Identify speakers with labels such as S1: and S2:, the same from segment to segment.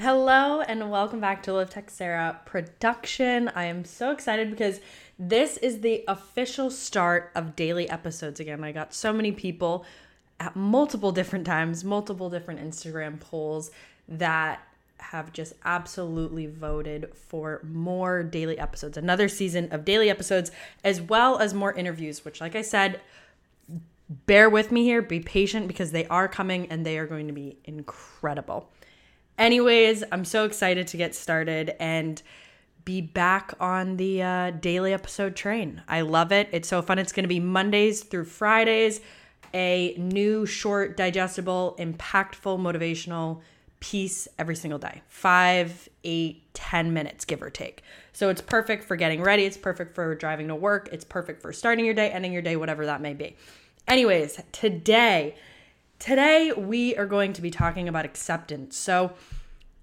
S1: Hello and welcome back to Liv Teixeira production. I am so excited because this is the official start of daily episodes again. I got so many people at multiple different times, multiple different Instagram polls that have just absolutely voted for more daily episodes, another season of daily episodes, as well as more interviews, which, like I said, bear with me here, be patient because they are coming and they are going to be incredible. Anyways, I'm so excited to get started and be back on the uh, daily episode train. I love it. It's so fun. It's going to be Mondays through Fridays, a new, short, digestible, impactful, motivational piece every single day five, eight, ten minutes, give or take. So it's perfect for getting ready. It's perfect for driving to work. It's perfect for starting your day, ending your day, whatever that may be. Anyways, today, Today, we are going to be talking about acceptance. So,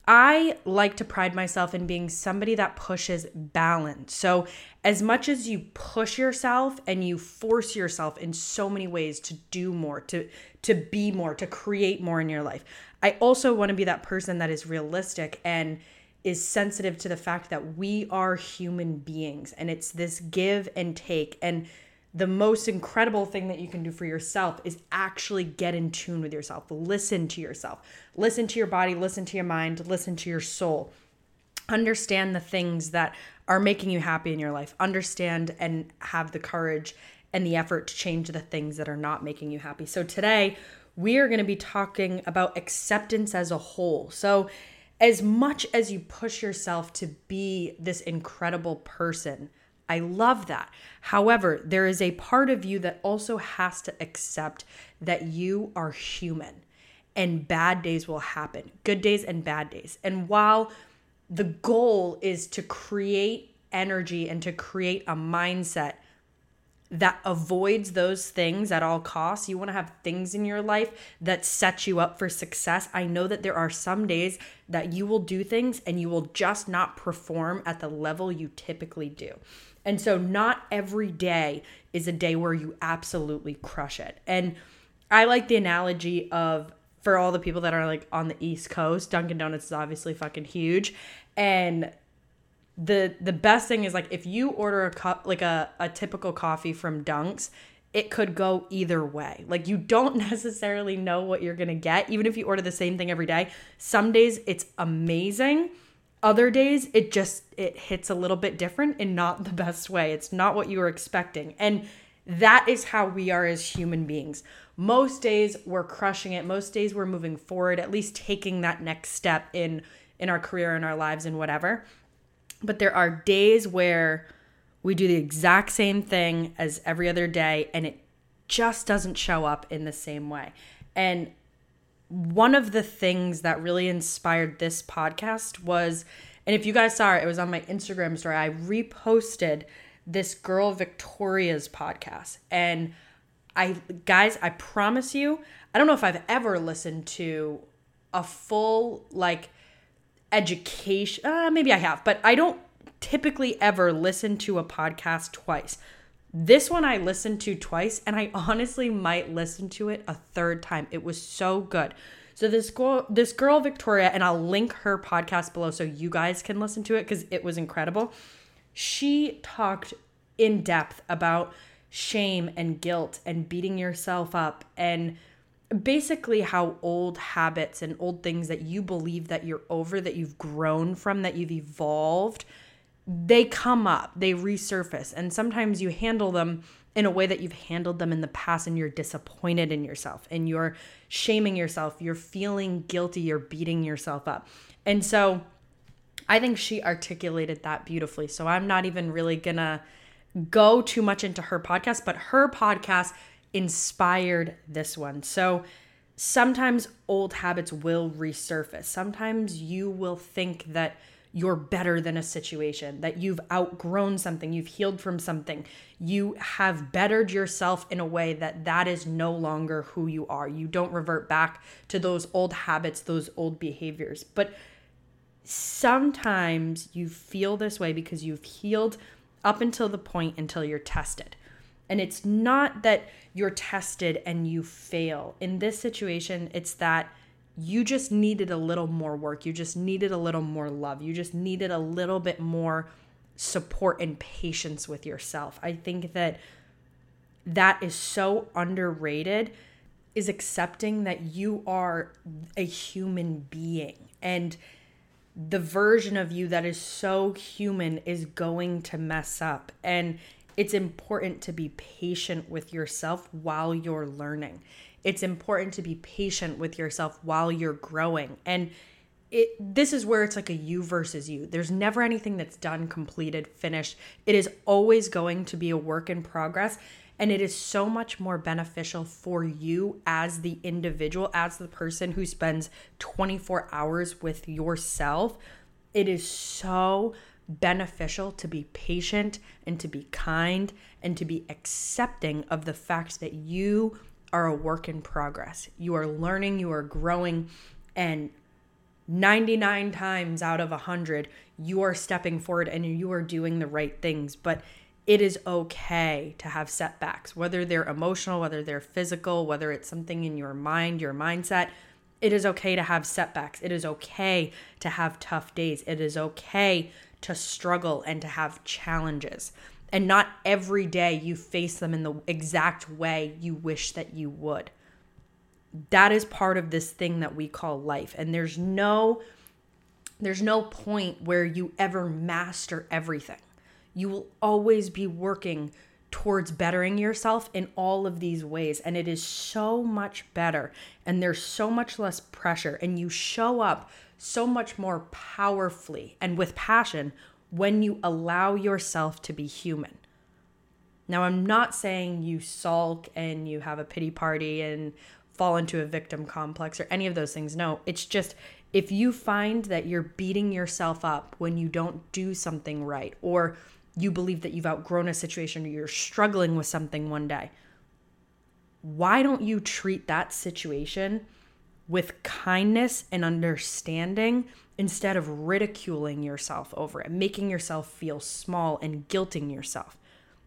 S1: I like to pride myself in being somebody that pushes balance. So, as much as you push yourself and you force yourself in so many ways to do more, to to be more, to create more in your life, I also want to be that person that is realistic and is sensitive to the fact that we are human beings and it's this give and take and the most incredible thing that you can do for yourself is actually get in tune with yourself. Listen to yourself. Listen to your body, listen to your mind, listen to your soul. Understand the things that are making you happy in your life. Understand and have the courage and the effort to change the things that are not making you happy. So today, we are going to be talking about acceptance as a whole. So, as much as you push yourself to be this incredible person, I love that. However, there is a part of you that also has to accept that you are human and bad days will happen, good days and bad days. And while the goal is to create energy and to create a mindset that avoids those things at all costs. You want to have things in your life that set you up for success. I know that there are some days that you will do things and you will just not perform at the level you typically do. And so, not every day is a day where you absolutely crush it. And I like the analogy of for all the people that are like on the East Coast, Dunkin' Donuts is obviously fucking huge. And the the best thing is like if you order a cup like a, a typical coffee from Dunks, it could go either way. Like you don't necessarily know what you're gonna get, even if you order the same thing every day. Some days it's amazing other days it just it hits a little bit different in not the best way. It's not what you were expecting. And that is how we are as human beings. Most days we're crushing it. Most days we're moving forward at least taking that next step in in our career in our lives and whatever. But there are days where we do the exact same thing as every other day and it just doesn't show up in the same way. And one of the things that really inspired this podcast was, and if you guys saw it, it was on my Instagram story. I reposted this girl Victoria's podcast. And I, guys, I promise you, I don't know if I've ever listened to a full, like, education. Uh, maybe I have, but I don't typically ever listen to a podcast twice. This one I listened to twice and I honestly might listen to it a third time. It was so good. So this girl this girl Victoria and I'll link her podcast below so you guys can listen to it cuz it was incredible. She talked in depth about shame and guilt and beating yourself up and basically how old habits and old things that you believe that you're over that you've grown from that you've evolved they come up, they resurface, and sometimes you handle them in a way that you've handled them in the past and you're disappointed in yourself and you're shaming yourself, you're feeling guilty, you're beating yourself up. And so I think she articulated that beautifully. So I'm not even really gonna go too much into her podcast, but her podcast inspired this one. So sometimes old habits will resurface. Sometimes you will think that you're better than a situation, that you've outgrown something, you've healed from something, you have bettered yourself in a way that that is no longer who you are. You don't revert back to those old habits, those old behaviors. But sometimes you feel this way because you've healed up until the point until you're tested. And it's not that you're tested and you fail. In this situation, it's that you just needed a little more work. You just needed a little more love. You just needed a little bit more support and patience with yourself. I think that that is so underrated is accepting that you are a human being and the version of you that is so human is going to mess up and it's important to be patient with yourself while you're learning. It's important to be patient with yourself while you're growing. And it this is where it's like a you versus you. There's never anything that's done completed finished. It is always going to be a work in progress and it is so much more beneficial for you as the individual, as the person who spends 24 hours with yourself. It is so beneficial to be patient and to be kind and to be accepting of the fact that you are a work in progress. You are learning, you are growing, and 99 times out of 100, you are stepping forward and you are doing the right things. But it is okay to have setbacks, whether they're emotional, whether they're physical, whether it's something in your mind, your mindset. It is okay to have setbacks. It is okay to have tough days. It is okay to struggle and to have challenges. And not every day you face them in the exact way you wish that you would. That is part of this thing that we call life. And there's no there's no point where you ever master everything you will always be working towards bettering yourself in all of these ways. And it is so much better. And there's so much less pressure. And you show up so much more powerfully and with passion when you allow yourself to be human. Now, I'm not saying you sulk and you have a pity party and fall into a victim complex or any of those things. No, it's just if you find that you're beating yourself up when you don't do something right or you believe that you've outgrown a situation or you're struggling with something one day, why don't you treat that situation with kindness and understanding instead of ridiculing yourself over it, making yourself feel small and guilting yourself?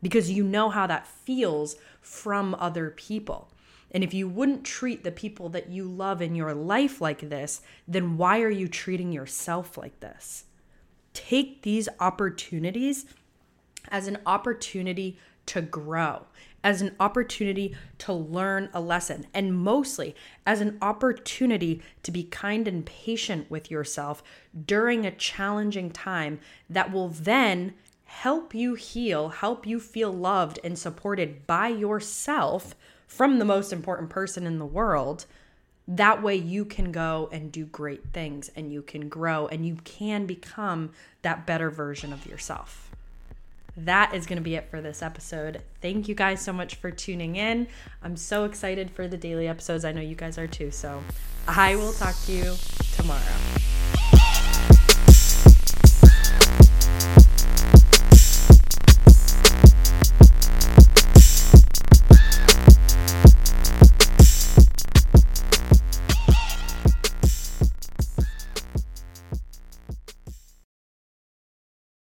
S1: Because you know how that feels from other people. And if you wouldn't treat the people that you love in your life like this, then why are you treating yourself like this? Take these opportunities as an opportunity to grow, as an opportunity to learn a lesson, and mostly as an opportunity to be kind and patient with yourself during a challenging time that will then help you heal, help you feel loved and supported by yourself from the most important person in the world. That way, you can go and do great things and you can grow and you can become that better version of yourself that is going to be it for this episode. Thank you guys so much for tuning in. I'm so excited for the daily episodes. I know you guys are too. So I will talk to you tomorrow.